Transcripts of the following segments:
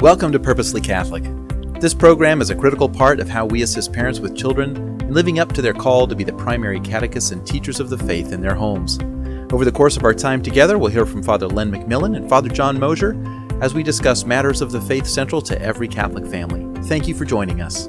Welcome to Purposely Catholic. This program is a critical part of how we assist parents with children in living up to their call to be the primary catechists and teachers of the faith in their homes. Over the course of our time together, we'll hear from Father Len McMillan and Father John Mosier as we discuss matters of the faith central to every Catholic family. Thank you for joining us.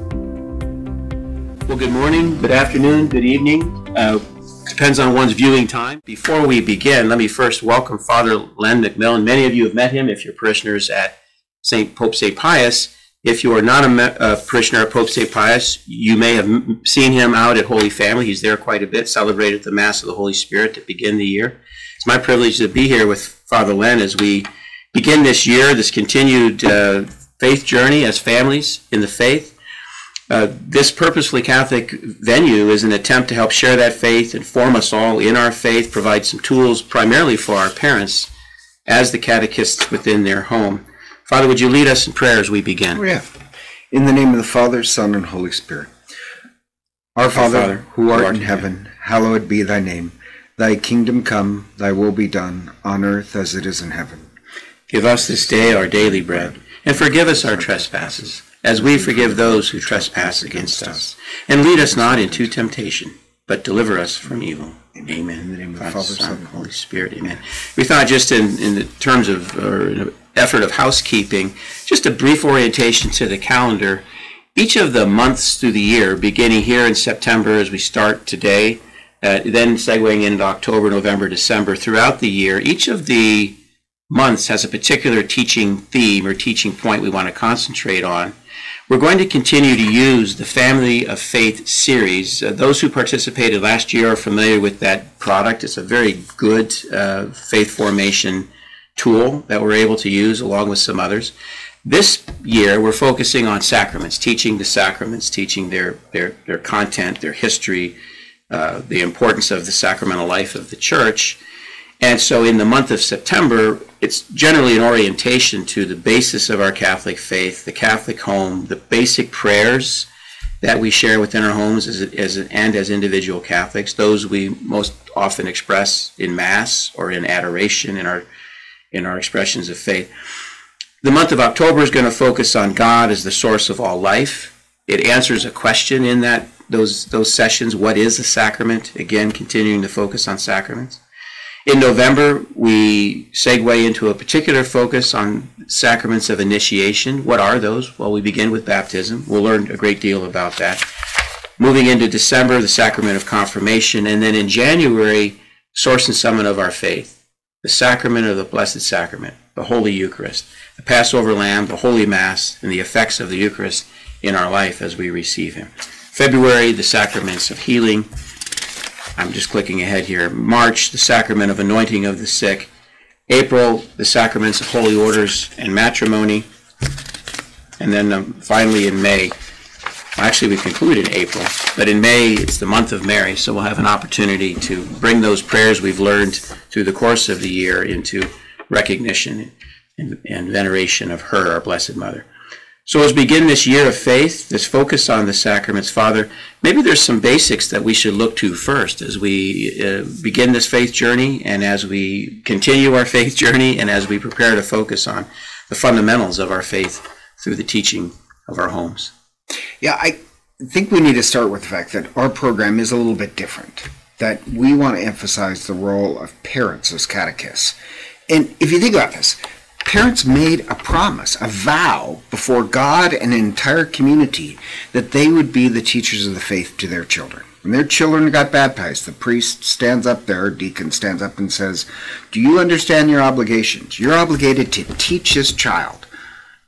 Well, good morning, good afternoon, good evening. Uh, depends on one's viewing time. Before we begin, let me first welcome Father Len McMillan. Many of you have met him if you're parishioners at St. Pope St. Pius. If you are not a, me- a parishioner of Pope St. Pius, you may have m- seen him out at Holy Family. He's there quite a bit, celebrated the Mass of the Holy Spirit to begin the year. It's my privilege to be here with Father Len as we begin this year, this continued uh, faith journey as families in the faith. Uh, this purposefully Catholic venue is an attempt to help share that faith, inform us all in our faith, provide some tools primarily for our parents as the catechists within their home. Father, would you lead us in prayer as we begin? Oh, yeah. In the name of the Father, Son, and Holy Spirit. Our Father, Father, who art in heaven, hallowed be thy name. Thy kingdom come, thy will be done, on earth as it is in heaven. Give us this day our daily bread, and forgive us our trespasses, as we forgive those who trespass against us. And lead us not into temptation, but deliver us from evil. Amen. In the name of the Father, Father, Son, Son, and Holy Spirit. Amen. We thought just in, in the terms of, or in an effort of housekeeping, just a brief orientation to the calendar. Each of the months through the year, beginning here in September as we start today, uh, then segueing into October, November, December, throughout the year, each of the months has a particular teaching theme or teaching point we want to concentrate on. We're going to continue to use the Family of Faith series. Uh, those who participated last year are familiar with that product. It's a very good uh, faith formation tool that we're able to use along with some others. This year, we're focusing on sacraments, teaching the sacraments, teaching their, their, their content, their history, uh, the importance of the sacramental life of the church. And so in the month of September, it's generally an orientation to the basis of our Catholic faith, the Catholic home, the basic prayers that we share within our homes as, as, and as individual Catholics, those we most often express in Mass or in adoration in our, in our expressions of faith. The month of October is going to focus on God as the source of all life. It answers a question in that those those sessions. What is a sacrament? Again, continuing to focus on sacraments. In November, we segue into a particular focus on sacraments of initiation. What are those? Well, we begin with baptism. We'll learn a great deal about that. Moving into December, the sacrament of confirmation, and then in January, source and summit of our faith, the sacrament of the Blessed Sacrament, the Holy Eucharist, the Passover Lamb, the Holy Mass, and the effects of the Eucharist in our life as we receive Him. February, the sacraments of healing. I'm just clicking ahead here. March, the sacrament of anointing of the sick. April, the sacraments of holy orders and matrimony. And then um, finally in May, actually we conclude in April, but in May it's the month of Mary, so we'll have an opportunity to bring those prayers we've learned through the course of the year into recognition and, and veneration of her, our Blessed Mother. So as we begin this year of faith, this focus on the sacraments, Father, maybe there's some basics that we should look to first as we uh, begin this faith journey and as we continue our faith journey and as we prepare to focus on the fundamentals of our faith through the teaching of our homes. Yeah, I think we need to start with the fact that our program is a little bit different. That we want to emphasize the role of parents as catechists. And if you think about this, parents made a promise, a vow before God and an entire community that they would be the teachers of the faith to their children. When their children got baptized, the priest stands up there, deacon stands up and says, Do you understand your obligations? You're obligated to teach this child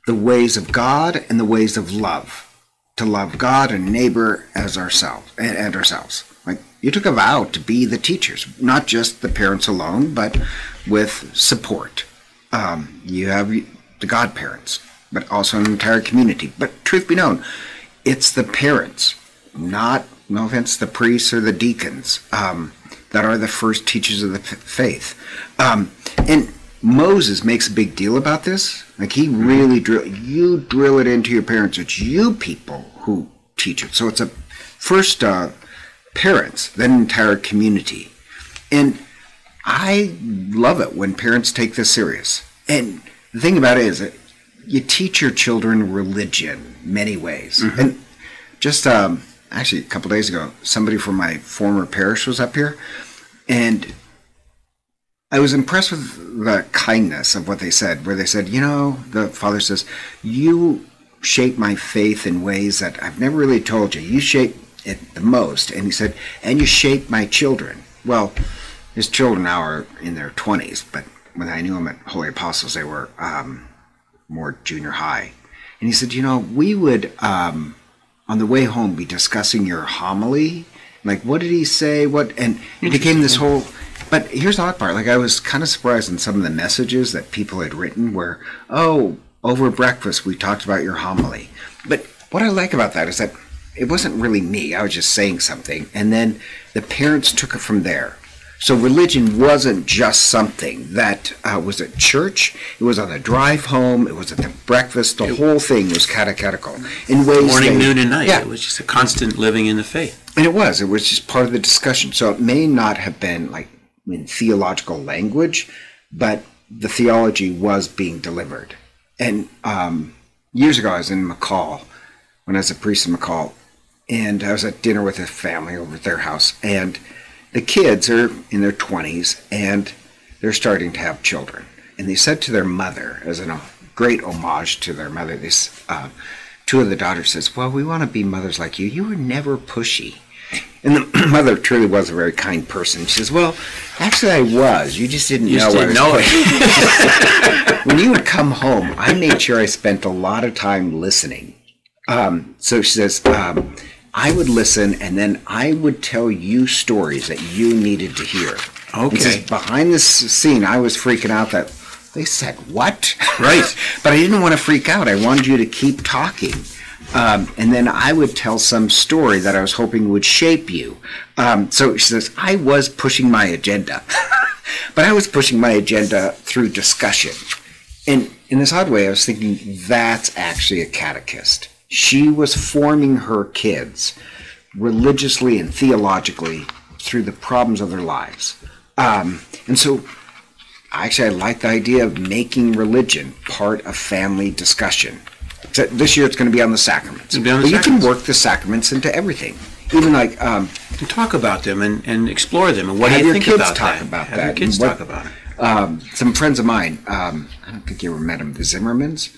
the ways of God and the ways of love. To love God and neighbor as ourselves and, and ourselves. You took a vow to be the teachers, not just the parents alone, but with support um, you have the godparents, but also an entire community. But truth be known, it's the parents, not, no offense, the priests or the deacons, um, that are the first teachers of the faith. Um, and Moses makes a big deal about this. Like he really drill, you drill it into your parents. It's you people who teach it. So it's a first uh, parents, then entire community, and I love it when parents take this serious. And the thing about it is that you teach your children religion many ways. And just um, actually a couple days ago, somebody from my former parish was up here, and I was impressed with the kindness of what they said. Where they said, you know, the father says, you shape my faith in ways that I've never really told you. You shape it the most, and he said, and you shape my children. Well, his children now are in their twenties, but when I knew him at Holy Apostles, they were um, more junior high. And he said, you know, we would um, on the way home be discussing your homily. Like, what did he say? What and it became this whole. But here's the odd part. Like, I was kind of surprised in some of the messages that people had written, where, oh, over breakfast we talked about your homily. But what I like about that is that it wasn't really me. I was just saying something, and then the parents took it from there. So religion wasn't just something that uh, was at church. It was on the drive home. It was at the breakfast. The whole thing was catechetical in ways. Morning, noon, and night. Yeah, It was just a constant living in the faith. and it was. It was just part of the discussion. So it may not have been like in theological language, but the theology was being delivered. And um, years ago, I was in McCall when I was a priest in McCall, and I was at dinner with a family over at their house, and the kids are in their 20s and they're starting to have children. And they said to their mother, as a great homage to their mother, this uh, two of the daughters says, "Well, we want to be mothers like you. You were never pushy." And the mother truly was a very kind person. She says, "Well, actually, I was. You just didn't You know. just didn't know it. when you would come home, I made sure I spent a lot of time listening. Um, so she says, um, I would listen and then I would tell you stories that you needed to hear. Okay. says, behind this scene, I was freaking out that they said, What? Right. but I didn't want to freak out. I wanted you to keep talking. Um, and then I would tell some story that I was hoping would shape you. Um, so she says, I was pushing my agenda. but I was pushing my agenda through discussion. And in this odd way, I was thinking that's actually a catechist. She was forming her kids religiously and theologically through the problems of their lives. Um, and so, actually, I like the idea of making religion part of family discussion. So this year, it's going to be on the sacraments. On the but you can work the sacraments into everything. Even like um, And talk about them and, and explore them. And what Have do you your think kids about talk that? about Have that your kids what- talk about it. um, some friends of mine. Um, I don't think you ever met them. The Zimmermans.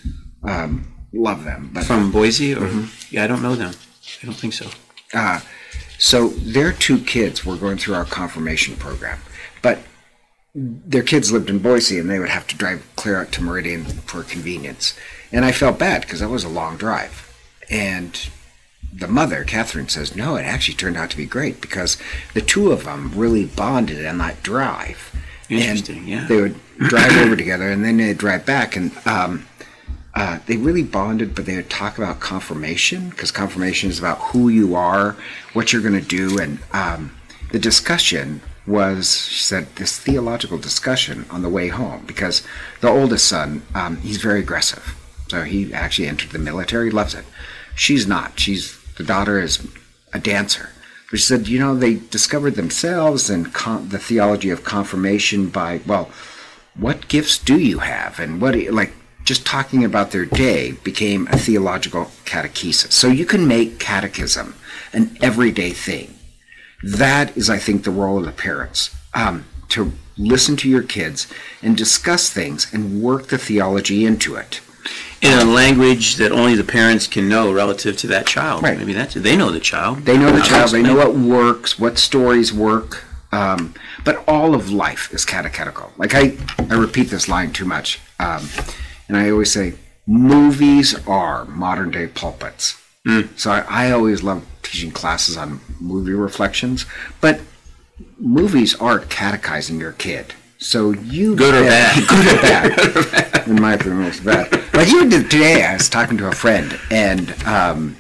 Love them. But From Boise? Or, Mm-hmm. Yeah, I don't know them. I don't think so. Uh, so their two kids were going through our confirmation program, but their kids lived in Boise and they would have to drive clear out to Meridian for convenience. And I felt bad because that was a long drive. And the mother, Catherine, says, no, it actually turned out to be great because the two of them really bonded on that drive. Interesting, and yeah. They would drive over together and then they'd drive back. And um, uh, they really bonded, but they would talk about confirmation because confirmation is about who you are, what you're going to do, and um, the discussion was she said this theological discussion on the way home because the oldest son um, he's very aggressive, so he actually entered the military, loves it. She's not. She's the daughter is a dancer. But she said, you know, they discovered themselves and con- the theology of confirmation by well, what gifts do you have and what like just talking about their day became a theological catechesis so you can make catechism an everyday thing that is i think the role of the parents um, to listen to your kids and discuss things and work the theology into it In a language that only the parents can know relative to that child. Right. Maybe that's it. They know the child. They know the child. They know what works, what stories work. Um, but all of life is catechetical. Like I, I repeat this line too much, um, and I always say, movies are modern day pulpits. So I, I always love teaching classes on movie reflections. But movies aren't catechizing your kid. So you Good or bad. good or bad. In my opinion, it's bad. Like even today, I was talking to a friend, and um,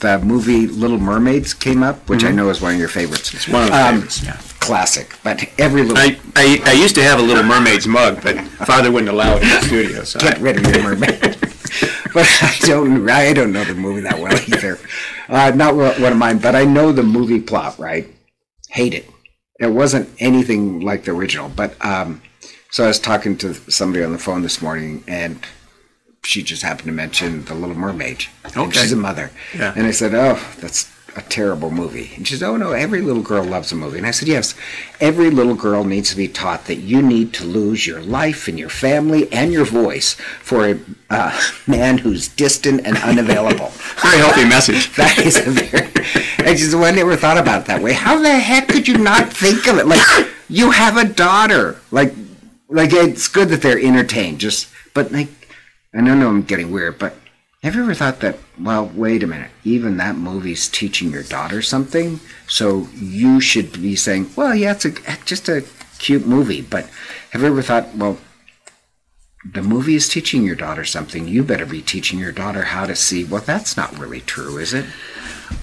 the movie Little Mermaids came up, which I know is one of your favorites. It's Mm-hmm. one of the favorites, yeah. Classic, but every little I, I, I used to have a Little Mermaid's mug, but Father wouldn't allow it in the studio. So get rid of your mermaid. but I don't, I don't know the movie that well either. Uh, not one one of mine, but I know the movie plot. Right? Hate it. It wasn't anything like the original. But um, so I was talking to somebody on the phone this morning, and she just happened to mention The Little Mermaid. And she's a mother. Yeah. And I said, oh, that's a terrible movie. And she said, oh, no, every little girl loves a movie. And I said, yes, every little girl needs to be taught that you need to lose your life and your family and your voice for a uh, man who's distant and unavailable. Very healthy message. That is a very. I just I never thought about it that way. How the heck could you not think of it? Like you have a daughter. Like, like it's good that they're entertained. Just, but like, I know I'm getting weird, but have you ever thought that? Well, wait a minute. Even that movie's teaching your daughter something, so you should be saying, well, yeah, it's a just a cute movie. But have you ever thought, well, the movie is teaching your daughter something. You better be teaching your daughter how to see. Well, that's not really true, is it?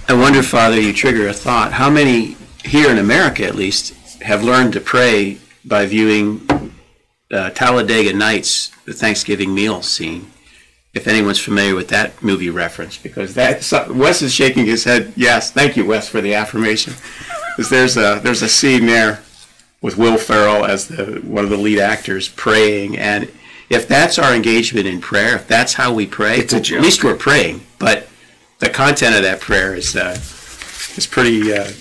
I wonder, Father, you trigger a thought. How many here in America, at least, have learned to pray by viewing uh, Talladega Nights, the Thanksgiving meal scene? If anyone's familiar with that movie reference, because that Wes is shaking his head. Yes, thank you, Wes, for the affirmation. Because there's a there's a scene there with Will Ferrell as the one of the lead actors praying, and if that's our engagement in prayer, if that's how we pray, It's a at least we're praying. But the content of that prayer is uh, is pretty uh,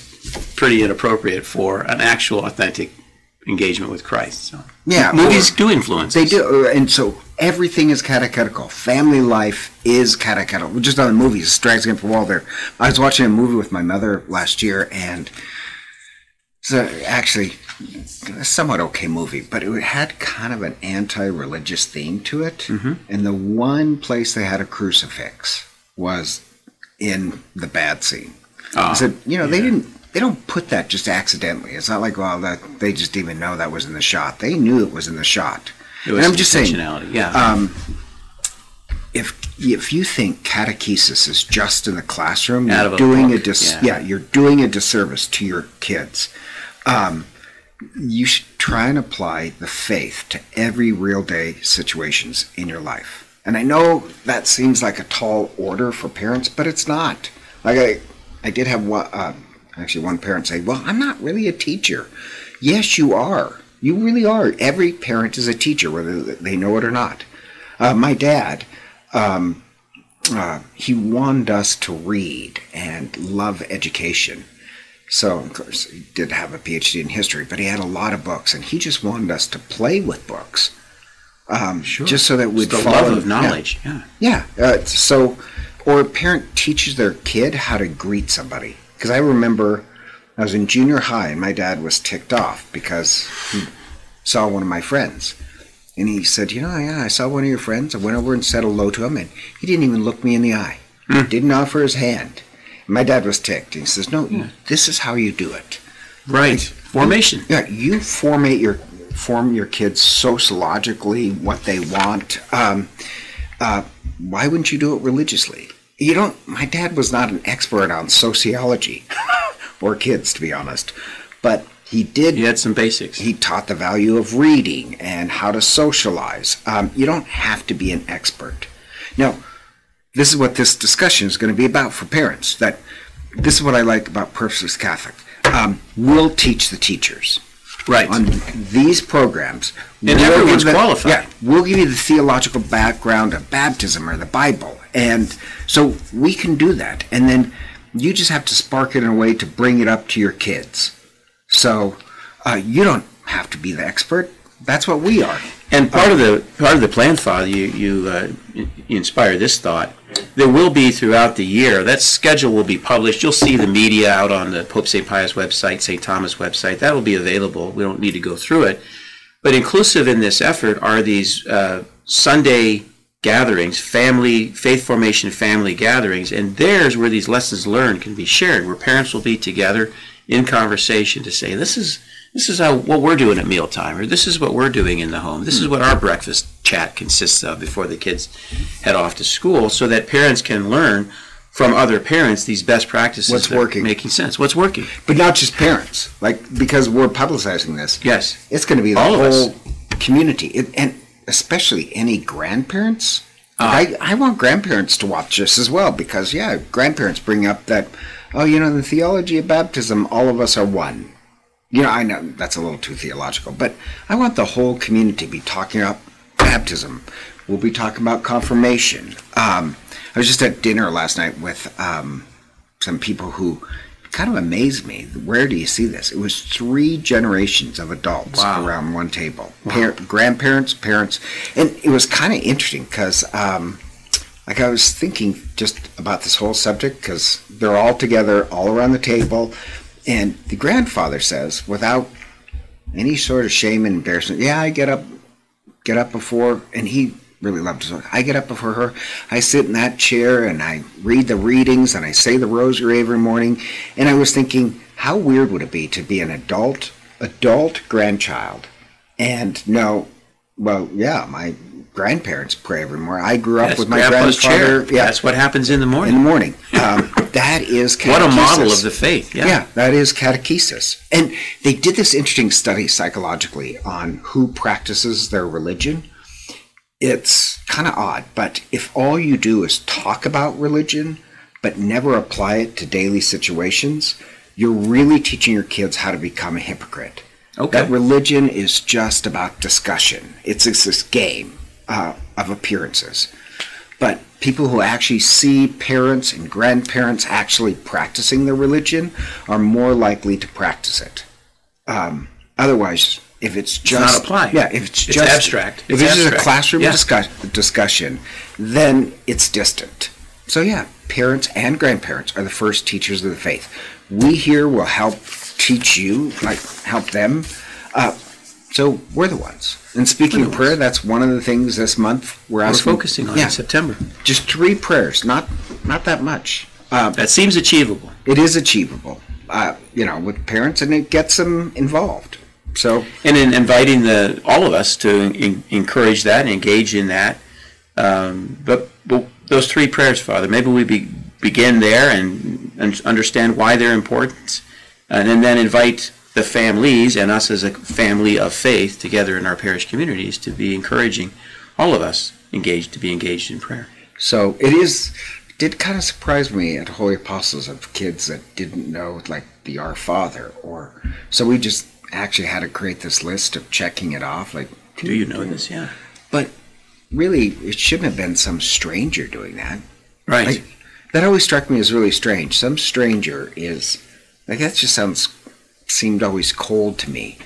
pretty inappropriate for an actual authentic engagement with Christ. So Yeah, movies do influence. They us. do, and so everything is catechetical. Family life is catechetical. Just on the movies, drags Against the Wall. There, I was watching a movie with my mother last year, and it's actually a somewhat okay movie, but it had kind of an anti-religious theme to it. Mm-hmm. And the one place they had a crucifix was in the bad scene. I Ah, said, you know, they didn't. They don't put that just accidentally. It's not like, well, that they just even know that was in the shot. They knew it was in the shot. It and was I'm just saying, intentionality, Yeah. um, if if you think catechesis is just in the classroom, Out you're of a doing book, a dis- yeah. yeah. you're doing a disservice to your kids. Um, you should try and apply the faith to every real day situations in your life. And I know that seems like a tall order for parents, but it's not. Like I, I did have one, uh, actually one parent say, "Well, I'm not really a teacher." Yes, you are. You really are. Every parent is a teacher, whether they know it or not. Uh, my dad, um, uh, he wanted us to read and love education. So, of course, he did have a PhD in history, but he had a lot of books, and he just wanted us to play with books. Um, Just so that we'd the follow love of yeah. knowledge. Yeah. Yeah. Uh, so, or a parent teaches their kid how to greet somebody. Because I remember I was in junior high and my dad was ticked off because he saw one of my friends. And he said, You know, yeah, I saw one of your friends. I went over and said hello to him, and he didn't even look me in the eye, didn't offer his hand. And my dad was ticked. He says, No, you, this is how you do it. Right. Formation. Yeah, you formate your form your kids sociologically what they want. Um, uh, why wouldn't you do it religiously? You don't. My dad was not an expert on sociology or kids, to be honest, but he did. You had some basics. He taught the value of reading and how to socialize. Um, you don't have to be an expert. Now, this is what this discussion is going to be about for parents. That this is what I like about Purposely Catholic. Um, we'll teach the teachers right. on these programs. And we'll everyone's give the- qualified. Yeah, we'll give you the theological background of baptism or the Bible, and so we can do that. And then you just have to spark it in a way to bring it up to your kids. So uh, you don't have to be the expert. That's what we are. And part of the part of the plan, Father, you you, uh, you inspire this thought. There will be throughout the year. That schedule will be published. You'll see the media out on the Pope St. Pius website, St. Thomas website. That will be available. We don't need to go through it. But inclusive in this effort are these uh, Sunday gatherings, family faith formation family gatherings, and there's where these lessons learned can be shared, where parents will be together in conversation to say, "This is this is how what we're doing at mealtime, or this is what we're doing in the home. This is what our breakfast chat consists of before the kids head off to school, so that parents can learn from other parents these best practices. What's working. making sense? What's working? But not just parents, like because we're publicizing this. Yes. It's going to be the All whole community, it, and especially any grandparents. Ah. Like, I, I want grandparents to watch this as well because, yeah, grandparents bring up that, oh, you know, in the theology of baptism, all of us are one. You know, I know that's a little too theological, but I want the whole community to be talking about baptism. We'll be talking about confirmation. Um, I was just at dinner last night with um, some people who kind of amazed me. Where do you see this? It was three generations of adults Wow. around one table Par- grandparents, parents. And it was kind of interesting because, um, like, I was thinking just about this whole subject because they're all together, all around the table. And the grandfather says, without any sort of shame and embarrassment, yeah, I get up, get up before, and he really loved his. I get up before her. I sit in that chair and I read the readings and I say the rosary every morning. And I was thinking, how weird would it be to be an adult, adult grandchild, and know, well, yeah, my grandparents pray every morning. I grew up That's with my grandfather. chair. Yeah, That's what happens in the morning. in the morning. morning. Um, that is What a model of the faith. Yeah. Yeah, that is catechesis. And they did this interesting study psychologically on who practices their religion. It's kind of odd, but if all you do is talk about religion but never apply it to daily situations, you're really teaching your kids how to become a hypocrite. Okay. That religion is just about discussion. It's, it's this game uh, of appearances. But people who actually see parents and grandparents actually practicing their religion are more likely to practice it. Um, otherwise, if it's just not applied. yeah, if it's, It's just abstract. if It's it's just a classroom Yeah. discuss, discussion, then it's distant. So yeah, parents and grandparents are the first teachers of the faith. We here will help teach you, like help them. Uh, so we're the ones. And speaking of prayer, that's one of the things this month we're We're focusing on yeah, in September. just three prayers, not not that much. Uh, That seems achievable. it is achievable, uh, you know, with parents, and it gets them involved. So And in inviting the all of us to en- encourage that and engage in that. Um, but, but those three prayers, Father, maybe we be, begin there and, and understand why they're important, and then, then invite the families and us as a family of faith together in our parish communities to be encouraging all of us engaged to be engaged in prayer. So it is. Did kind of surprise me at Holy Apostles of kids that didn't know like the Our Father, or so we just actually had to create this list of checking it off. Like, Do you know this? Yeah. But really, it shouldn't have been some stranger doing that. Right. Like, that always struck me as really strange. Some stranger is like that. Just sounds seemed always cold to me.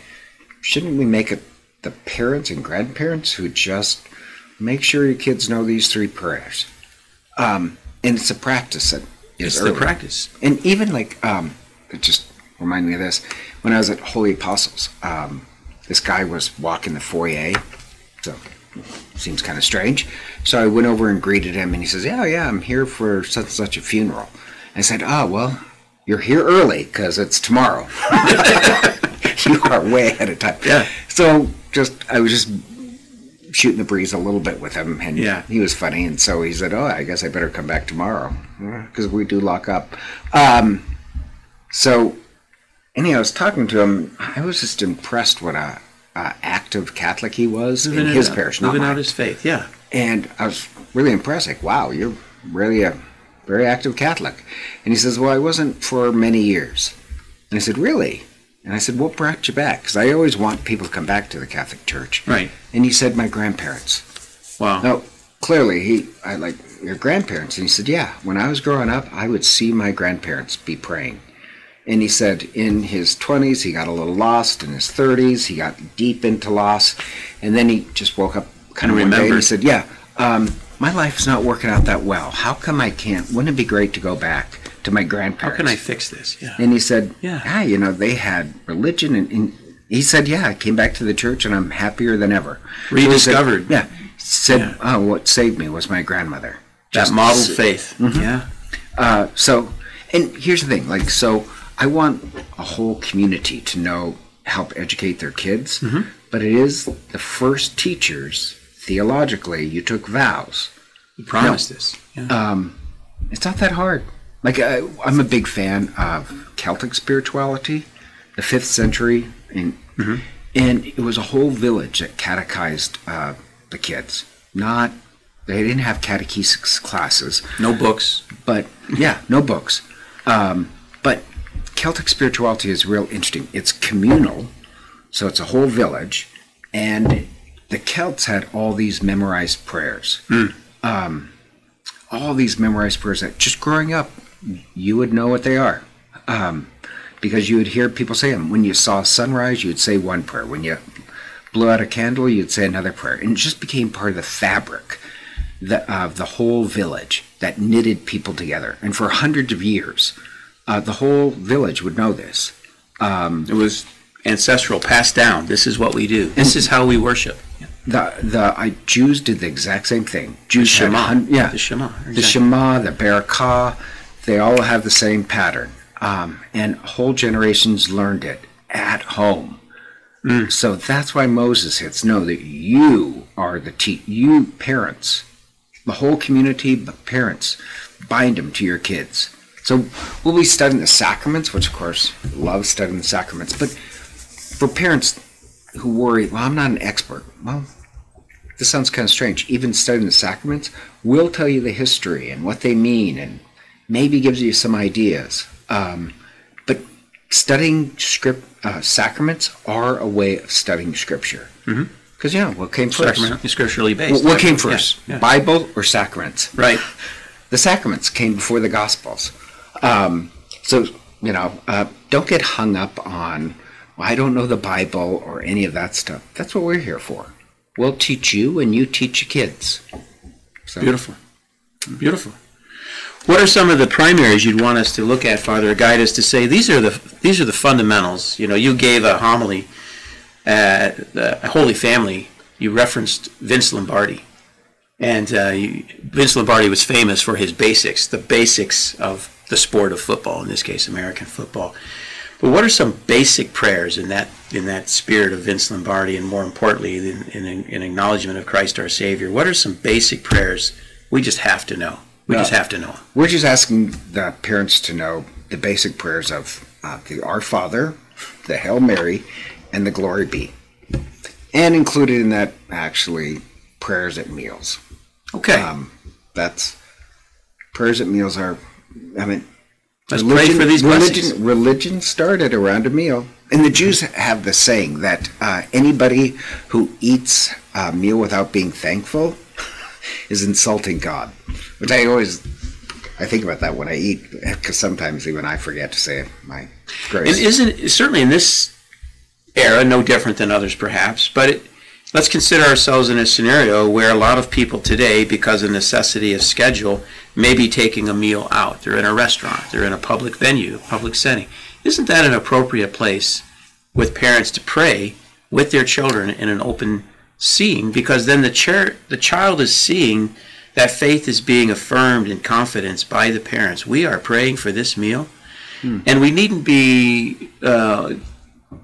Shouldn't we make it the parents and grandparents who just make sure your kids know these three prayers? Um, and it's a practice that is it's the practice. And even like, um, it just reminded me of this. When I was at Holy Apostles, um, this guy was walking the foyer. So, seems kind of strange. So I went over and greeted him, and he says, Yeah, yeah, I'm here for such and such a funeral. I said, Oh, well, you're here early because it's tomorrow. you are way ahead of time. Yeah. So, just, I was just shooting the breeze a little bit with him, and Yeah. he was funny. And so he said, "Oh, I guess I better come back tomorrow because we do lock up." Um, so, anyhow, I was talking to him. I was just impressed what a, a active Catholic he was in his out- parish, not living out his faith. Yeah. And I was really impressed. Like, wow, you're really a very active Catholic. And he says, "Well, I wasn't for many years." And I said, "Really?" And I said, "What brought you back?" Because I always want people to come back to the Catholic Church. Right. And he said, "My grandparents." Wow. No, clearly he, I like your grandparents, and he said, yeah. When I was growing up, I would see my grandparents be praying, and he said in his twenties he got a little lost. In his thirties, he got deep into loss, and then he just woke up kind of one day and he said, yeah, um, my life's not working out that well. How come I can't? Wouldn't it be great to go back to my grandparents? How can I fix this? Yeah. And he said, Yeah. "Ah, you know, they had religion." And, and he said, "Yeah, I came back to the church, and I'm happier than ever." So said- Rediscovered. yeah. He said, Yeah. "Oh, what saved me was my grandmother." that Just- modeled faith. Mm-hmm. Yeah. Uh, so, and here's the thing, like, so I want a whole community to know, help educate their kids, Mm-hmm. but it is the first teachers theologically. You took vows. You promised this. Yeah. Um, it's not that hard. Like I, I'm a big fan of Celtic spirituality, the fifth century, and and it was a whole village that catechized uh, the kids. Not they didn't have catechesis classes, no books. but yeah, no books. Um, but Celtic spirituality is real interesting. It's communal, so it's a whole village, and the Celts had all these memorized prayers. Um, all these memorized prayers that just growing up, you would know what they are. Um, because you would hear people say them. When you saw sunrise, you would say one prayer. When you blew out a candle, you'd say another prayer. And it just became part of the fabric the, of the whole village that knitted people together. And for hundreds of years, uh, the whole village would know this. It was ancestral, passed down. This is what we do. This is how we worship. The the I, Jews did the exact same thing. Jews had Shema. yeah, The Shema, the exactly. Shema, the Barakah, they all have the same pattern, um, and whole generations learned it at home. Mm. So that's why Moses hits know that you are the te- you parents, the whole community, but parents, bind them to your kids. So we'll be studying the sacraments, which of course love studying the sacraments, but for parents who worry, well, I'm not an expert. Well, this sounds kind of strange. Even studying the sacraments will tell you the history and what they mean, and maybe gives you some ideas. Um, but studying script uh, sacraments are a way of studying scripture. Because yeah, what came first? Sacrament, scripturally based. What, what came Yeah, first? yeah. Bible or sacraments? Right. the sacraments came before the gospels um, so you know uh, don't get hung up on well, i don't know the bible or any of that stuff that's what we're here for we'll teach you and you teach your kids so Beautiful. Beautiful. What are some of the primaries you'd want us to look at, Father, or guide us to say these are the these are the fundamentals? You know, you gave a homily at the Holy Family. You referenced Vince Lombardi, and uh, you, Vince Lombardi was famous for his basics, the basics of the sport of football, in this case, American football. But what are some basic prayers in that in that spirit of Vince Lombardi, and more importantly, in, in, in acknowledgement of Christ our Savior? What are some basic prayers we just have to know? We just have to know. we're just asking the parents to know the basic prayers of uh, the our father the hail mary and the glory be and included in that actually prayers at meals Okay, um, that's prayers at meals are i mean let's pray for these blessings. religion, religion started around a meal. And the Jews have the saying that uh, anybody who eats a meal without being thankful is insulting God. Which I always, I think about that when I eat, because sometimes even I forget to say my grace. And isn't certainly in this era no different than others, perhaps? But it, let's consider ourselves in a scenario where a lot of people today, because of necessity of schedule, may be taking a meal out. They're in a restaurant. They're in a public venue, public setting. Isn't that an appropriate place with parents to pray with their children in an open seeing? Because then the chair, the child is seeing that faith is being affirmed in confidence by the parents. We are praying for this meal. And we needn't be uh,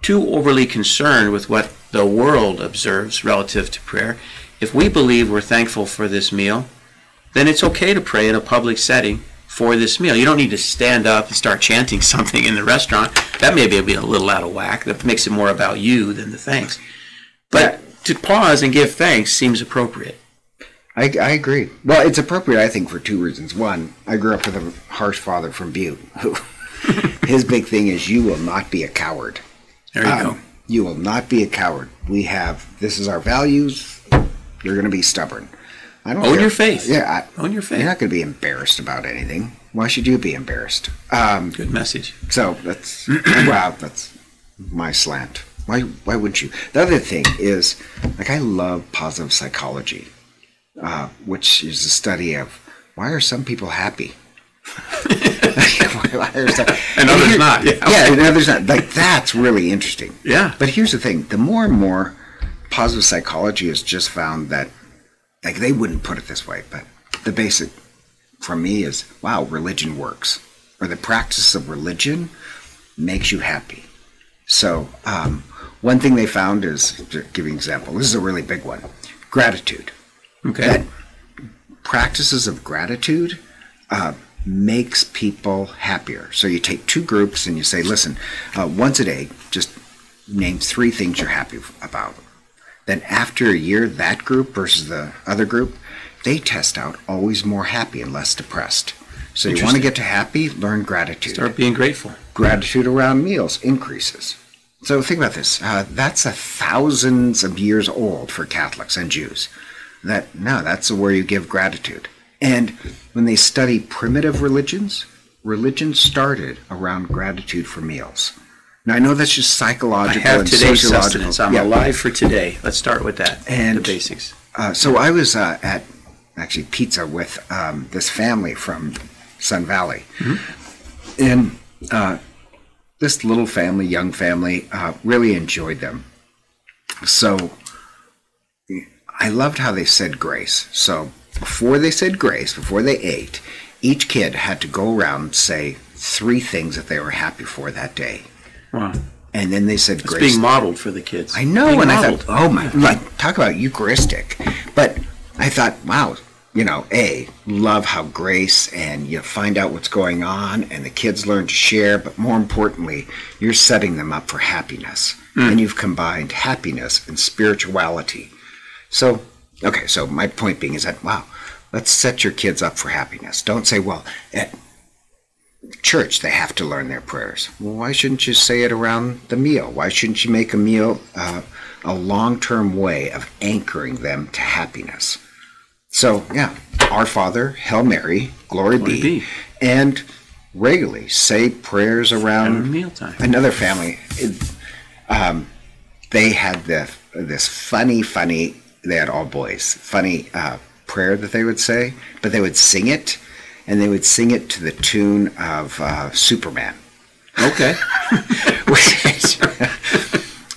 too overly concerned with what the world observes relative to prayer. If we believe we're thankful for this meal, then it's okay to pray in a public setting for this meal. You don't need to stand up and start chanting something in the restaurant. That may be a little out of whack. That makes it more about you than the thanks. But to pause and give thanks seems appropriate. I, I agree. Well, it's appropriate, I think, for two reasons. One, I grew up with a harsh father from Butte who his big thing is you will not be a coward. There you Um, go. You will not be a coward. We have this is our values. You're going to be stubborn. I don't Own care. your faith. Yeah, I, Own your faith. You're not going to be embarrassed about anything. Why should you be embarrassed? Um, Good message. so that's wow. That's my slant. Why? Why wouldn't you? The other thing is, like, I love positive psychology, uh, which is the study of why are some people happy. Why are some- And others not, yeah. yeah, and others not. Like that's really interesting. Yeah. But here's the thing: the more and more positive psychology has just found that, like, they wouldn't put it this way, but the basic for me is, wow, religion works, or the practice of religion makes you happy. So, um, one thing they found is, to give you an example, this is a really big one: gratitude. Okay. That practices of gratitude uh, makes people happier. So you take two groups and you say, listen, uh, once a day, just name three things you're happy about. Then after a year, that group versus the other group, they test out always more happy and less depressed. So you want to get to happy, learn gratitude. Start being grateful. Gratitude around meals increases. So think about this. Uh, that's a thousands of years old for Catholics and Jews. That no, that's where you give gratitude. And when they study primitive religions, religion started around gratitude for meals. Now I know that's just I psychological have and today's sociological. sustenance. I'm Yeah. alive for today. Let's start with that. And- the basics. Uh, so I was uh, at actually pizza with um, this family from Sun Valley, and uh, this little family, young family, uh, really enjoyed them. So I loved how they said grace. So before they said grace, before they ate, each kid had to go around and say three things that they were happy for that day, Wow. and then they said It's grace. being modeled for the kids. I know, Being and I thought, oh my, like talk about Eucharistic. But I thought, wow, you know, a love how grace and you find out what's going on, and the kids learn to share. But more importantly, you're setting them up for happiness, hmm. and you've combined happiness and spirituality. So, okay, so my point being is that wow, let's set your kids up for happiness. Don't say, well, at church they have to learn their prayers. Well, why shouldn't you say it around the meal? Why shouldn't you make a meal uh, a long-term way of anchoring them to happiness? So, yeah, Our Father, Hail Mary, Glory, Glory be, be. and regularly say prayers Around around mealtime. another family. It, um, they had the this funny, funny. They had all boys. Funny uh, prayer that they would say, but they would sing it, and they would sing it to the tune of uh, Superman. Okay. which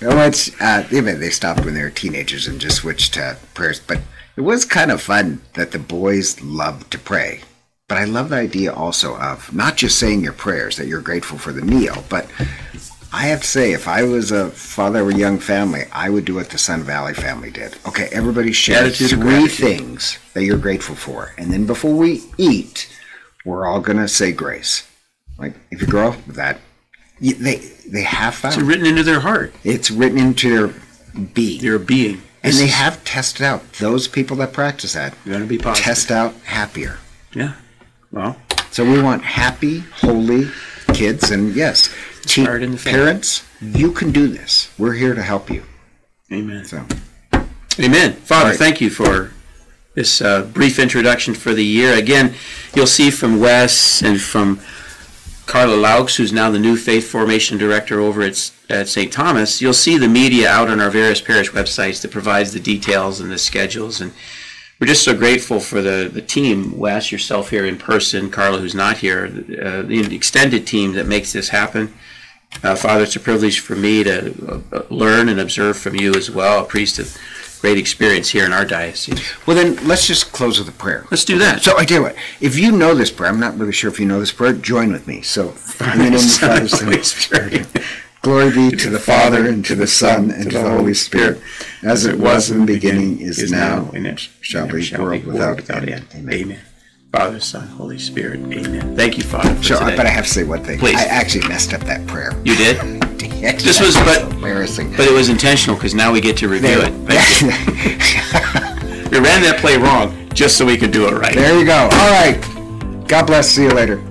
which uh, even they stopped when they were teenagers and just switched to prayers. But it was kind of fun that the boys loved to pray. But I love the idea also of not just saying your prayers that you're grateful for the meal, but I have to say, if I was a father of a young family, I would do what the Sun Valley family did. Okay, everybody share Attitude three gratitude. things that you're grateful for, and then before we eat, we're all gonna say grace. Like if you grow up with that, you, they they have It's written into their heart. it's written into their being, Their being. and This they have tested out those people that practice that You're going to be positive. test out happier. Yeah. Well, So we want happy, holy kids, and yes, te- Start in the family. parents, you can do this. We're here to help you. amen. So Amen. Father, All right. thank you for this uh, brief introduction for the year. Again, you'll see from Wes and from Carla Laux, who's now the new Faith Formation Director over at, at St. Thomas, you'll see the media out on our various parish websites that provides the details and the schedules. And we're just so grateful for the, the team, Wes, yourself here in person, Carla, who's not here, uh, the extended team that makes this happen. Uh, Father, it's a privilege for me to uh, learn and observe from you as well, a priest of great experience here in our diocese. well, then let's just close with a prayer. Let's do that. So I tell you what, if you know this prayer, I'm not really sure if you know this prayer. Join with me. So in the name of the Father, Son, Holy Spirit. Glory be to the Father, and to the Son, and to the Holy Spirit, as it was in the beginning, is now, and it shall be, world without without end. end. Amen. Amen. Father, Son, Holy Spirit. Amen. Thank you, Father, So, today. but I have to say one thing. Please. I actually messed up that prayer. you did, this was- but- embarrassing. but it was intentional because now we get to review it. We ran that play wrong just so we could do it right. there you go. All right. God bless. See you later.